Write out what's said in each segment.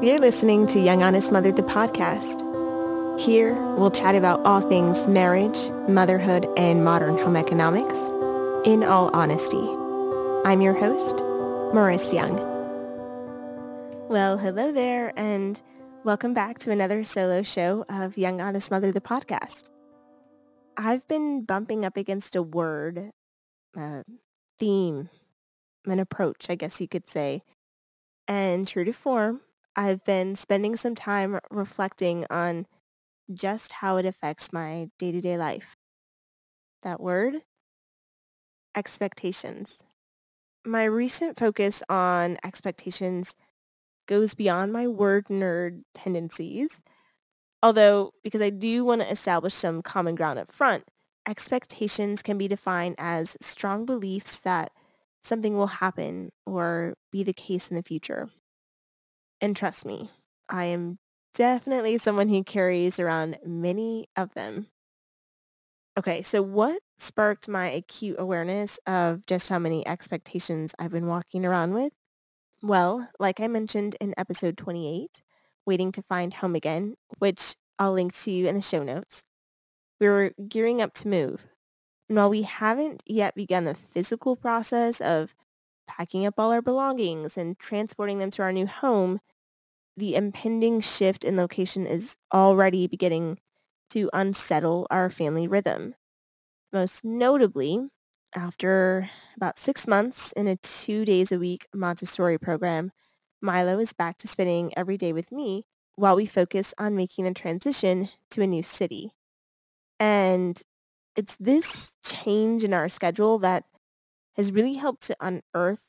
You're listening to Young Honest Mother, the podcast. Here, we'll chat about all things marriage, motherhood, and modern home economics in all honesty. I'm your host, Maurice Young. Well, hello there, and welcome back to another solo show of Young Honest Mother, the podcast. I've been bumping up against a word, a theme, an approach, I guess you could say. And true to form, I've been spending some time reflecting on just how it affects my day-to-day life. That word? Expectations. My recent focus on expectations goes beyond my word nerd tendencies. Although, because I do want to establish some common ground up front, expectations can be defined as strong beliefs that something will happen or be the case in the future. And trust me, I am definitely someone who carries around many of them. Okay, so what sparked my acute awareness of just how many expectations I've been walking around with? Well, like I mentioned in episode 28, Waiting to Find Home Again, which I'll link to you in the show notes, we were gearing up to move. And while we haven't yet begun the physical process of packing up all our belongings and transporting them to our new home, the impending shift in location is already beginning to unsettle our family rhythm. Most notably, after about six months in a two days a week Montessori program, Milo is back to spending every day with me while we focus on making the transition to a new city. And it's this change in our schedule that has really helped to unearth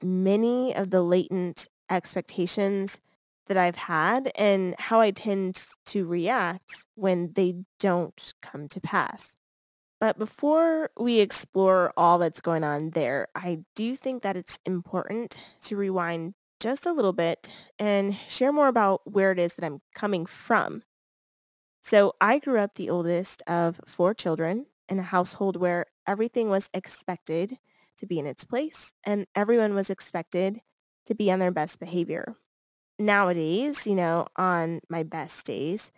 many of the latent expectations that I've had and how I tend to react when they don't come to pass. But before we explore all that's going on there, I do think that it's important to rewind just a little bit and share more about where it is that I'm coming from. So I grew up the oldest of four children in a household where everything was expected to be in its place and everyone was expected to be on their best behavior. Nowadays, you know, on my best days,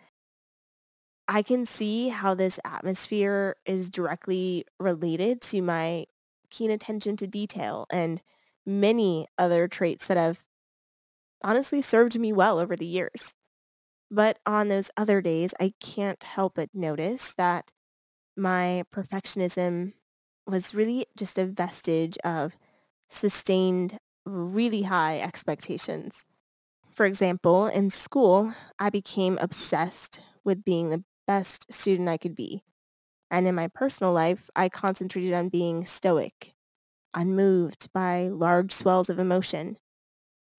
I can see how this atmosphere is directly related to my keen attention to detail and many other traits that have honestly served me well over the years. But on those other days, I can't help but notice that my perfectionism was really just a vestige of sustained, really high expectations. For example, in school, I became obsessed with being the best student I could be. And in my personal life, I concentrated on being stoic, unmoved by large swells of emotion.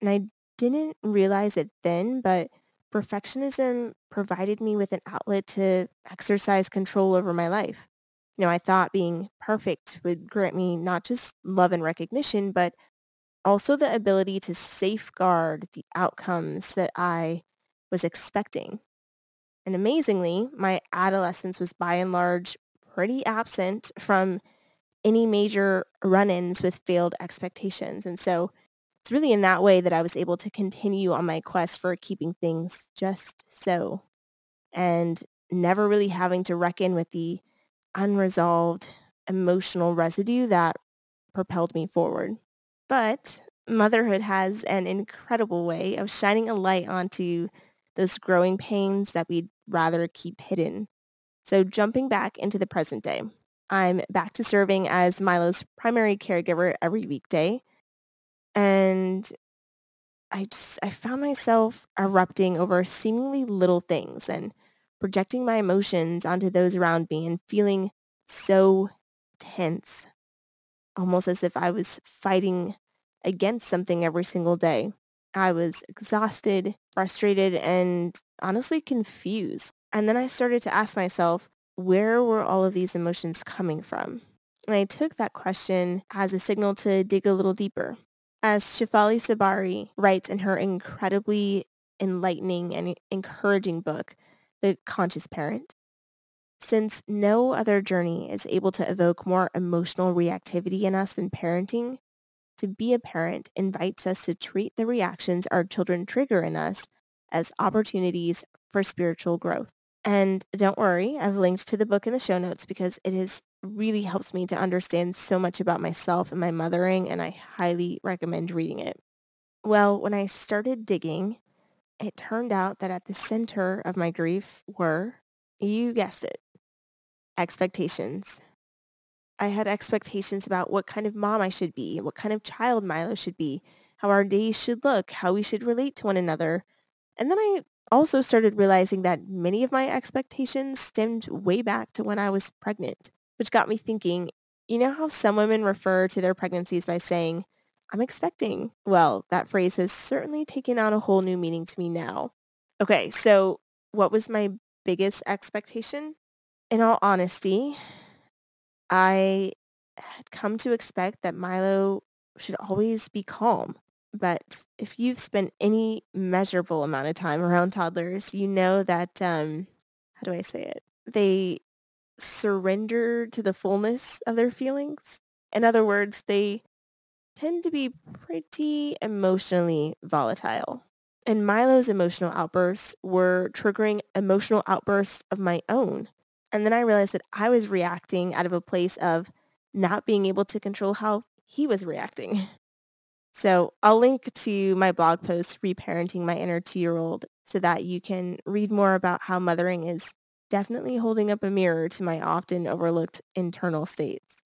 And I didn't realize it then, but perfectionism provided me with an outlet to exercise control over my life. You know, I thought being perfect would grant me not just love and recognition, but also the ability to safeguard the outcomes that I was expecting. And amazingly, my adolescence was by and large pretty absent from any major run-ins with failed expectations. And so it's really in that way that I was able to continue on my quest for keeping things just so and never really having to reckon with the unresolved emotional residue that propelled me forward. But motherhood has an incredible way of shining a light onto those growing pains that we'd rather keep hidden. So jumping back into the present day, I'm back to serving as Milo's primary caregiver every weekday and I just I found myself erupting over seemingly little things and projecting my emotions onto those around me and feeling so tense, almost as if I was fighting against something every single day. I was exhausted, frustrated, and honestly confused. And then I started to ask myself, where were all of these emotions coming from? And I took that question as a signal to dig a little deeper. As Shefali Tsabary writes in her incredibly enlightening and encouraging book, The Conscious Parent, since no other journey is able to evoke more emotional reactivity in us than parenting, to be a parent invites us to treat the reactions our children trigger in us as opportunities for spiritual growth. And don't worry, I've linked to the book in the show notes because it has really helps me to understand so much about myself and my mothering, and I highly recommend reading it. Well, when I started digging, it turned out that at the center of my grief were, you guessed it, expectations. I had expectations about what kind of mom I should be, what kind of child Milo should be, how our days should look, how we should relate to one another. And then I also started realizing that many of my expectations stemmed way back to when I was pregnant, which got me thinking, you know how some women refer to their pregnancies by saying, I'm expecting. Well, that phrase has certainly taken on a whole new meaning to me now. Okay, so what was my biggest expectation? In all honesty, I had come to expect that Milo should always be calm. But if you've spent any measurable amount of time around toddlers, you know that, um, how do I say it? They surrender to the fullness of their feelings. In other words, they tend to be pretty emotionally volatile. And Milo's emotional outbursts were triggering emotional outbursts of my own. And then I realized that I was reacting out of a place of not being able to control how he was reacting. So I'll link to my blog post, Reparenting My Inner Two-Year-Old, so that you can read more about how mothering is definitely holding up a mirror to my often overlooked internal states.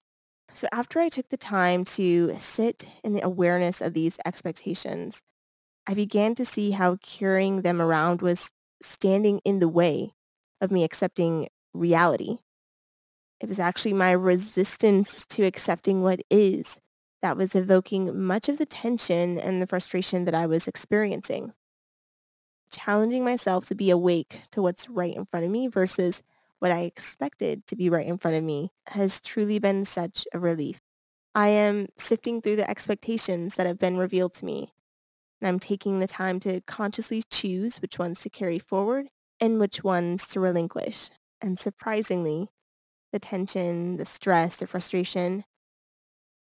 So after I took the time to sit in the awareness of these expectations, I began to see how carrying them around was standing in the way of me accepting reality. It was actually my resistance to accepting what is that was evoking much of the tension and the frustration that I was experiencing. Challenging myself to be awake to what's right in front of me versus what I expected to be right in front of me has truly been such a relief. I am sifting through the expectations that have been revealed to me, and I'm taking the time to consciously choose which ones to carry forward and which ones to relinquish. And surprisingly, the tension, the stress, the frustration,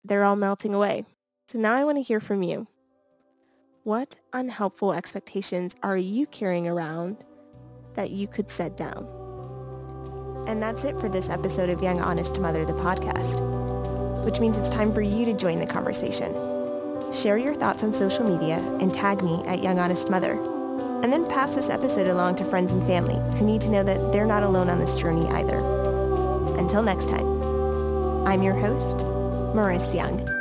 they're all melting away. So now I want to hear from you. What unhelpful expectations are you carrying around that you could set down? And that's it for this episode of Young Honest Mother, the podcast, which means it's time for you to join the conversation. Share your thoughts on social media and tag me at Young Honest Mother. And then pass this episode along to friends and family who need to know that they're not alone on this journey either. Until next time, I'm your host, Maurice Young.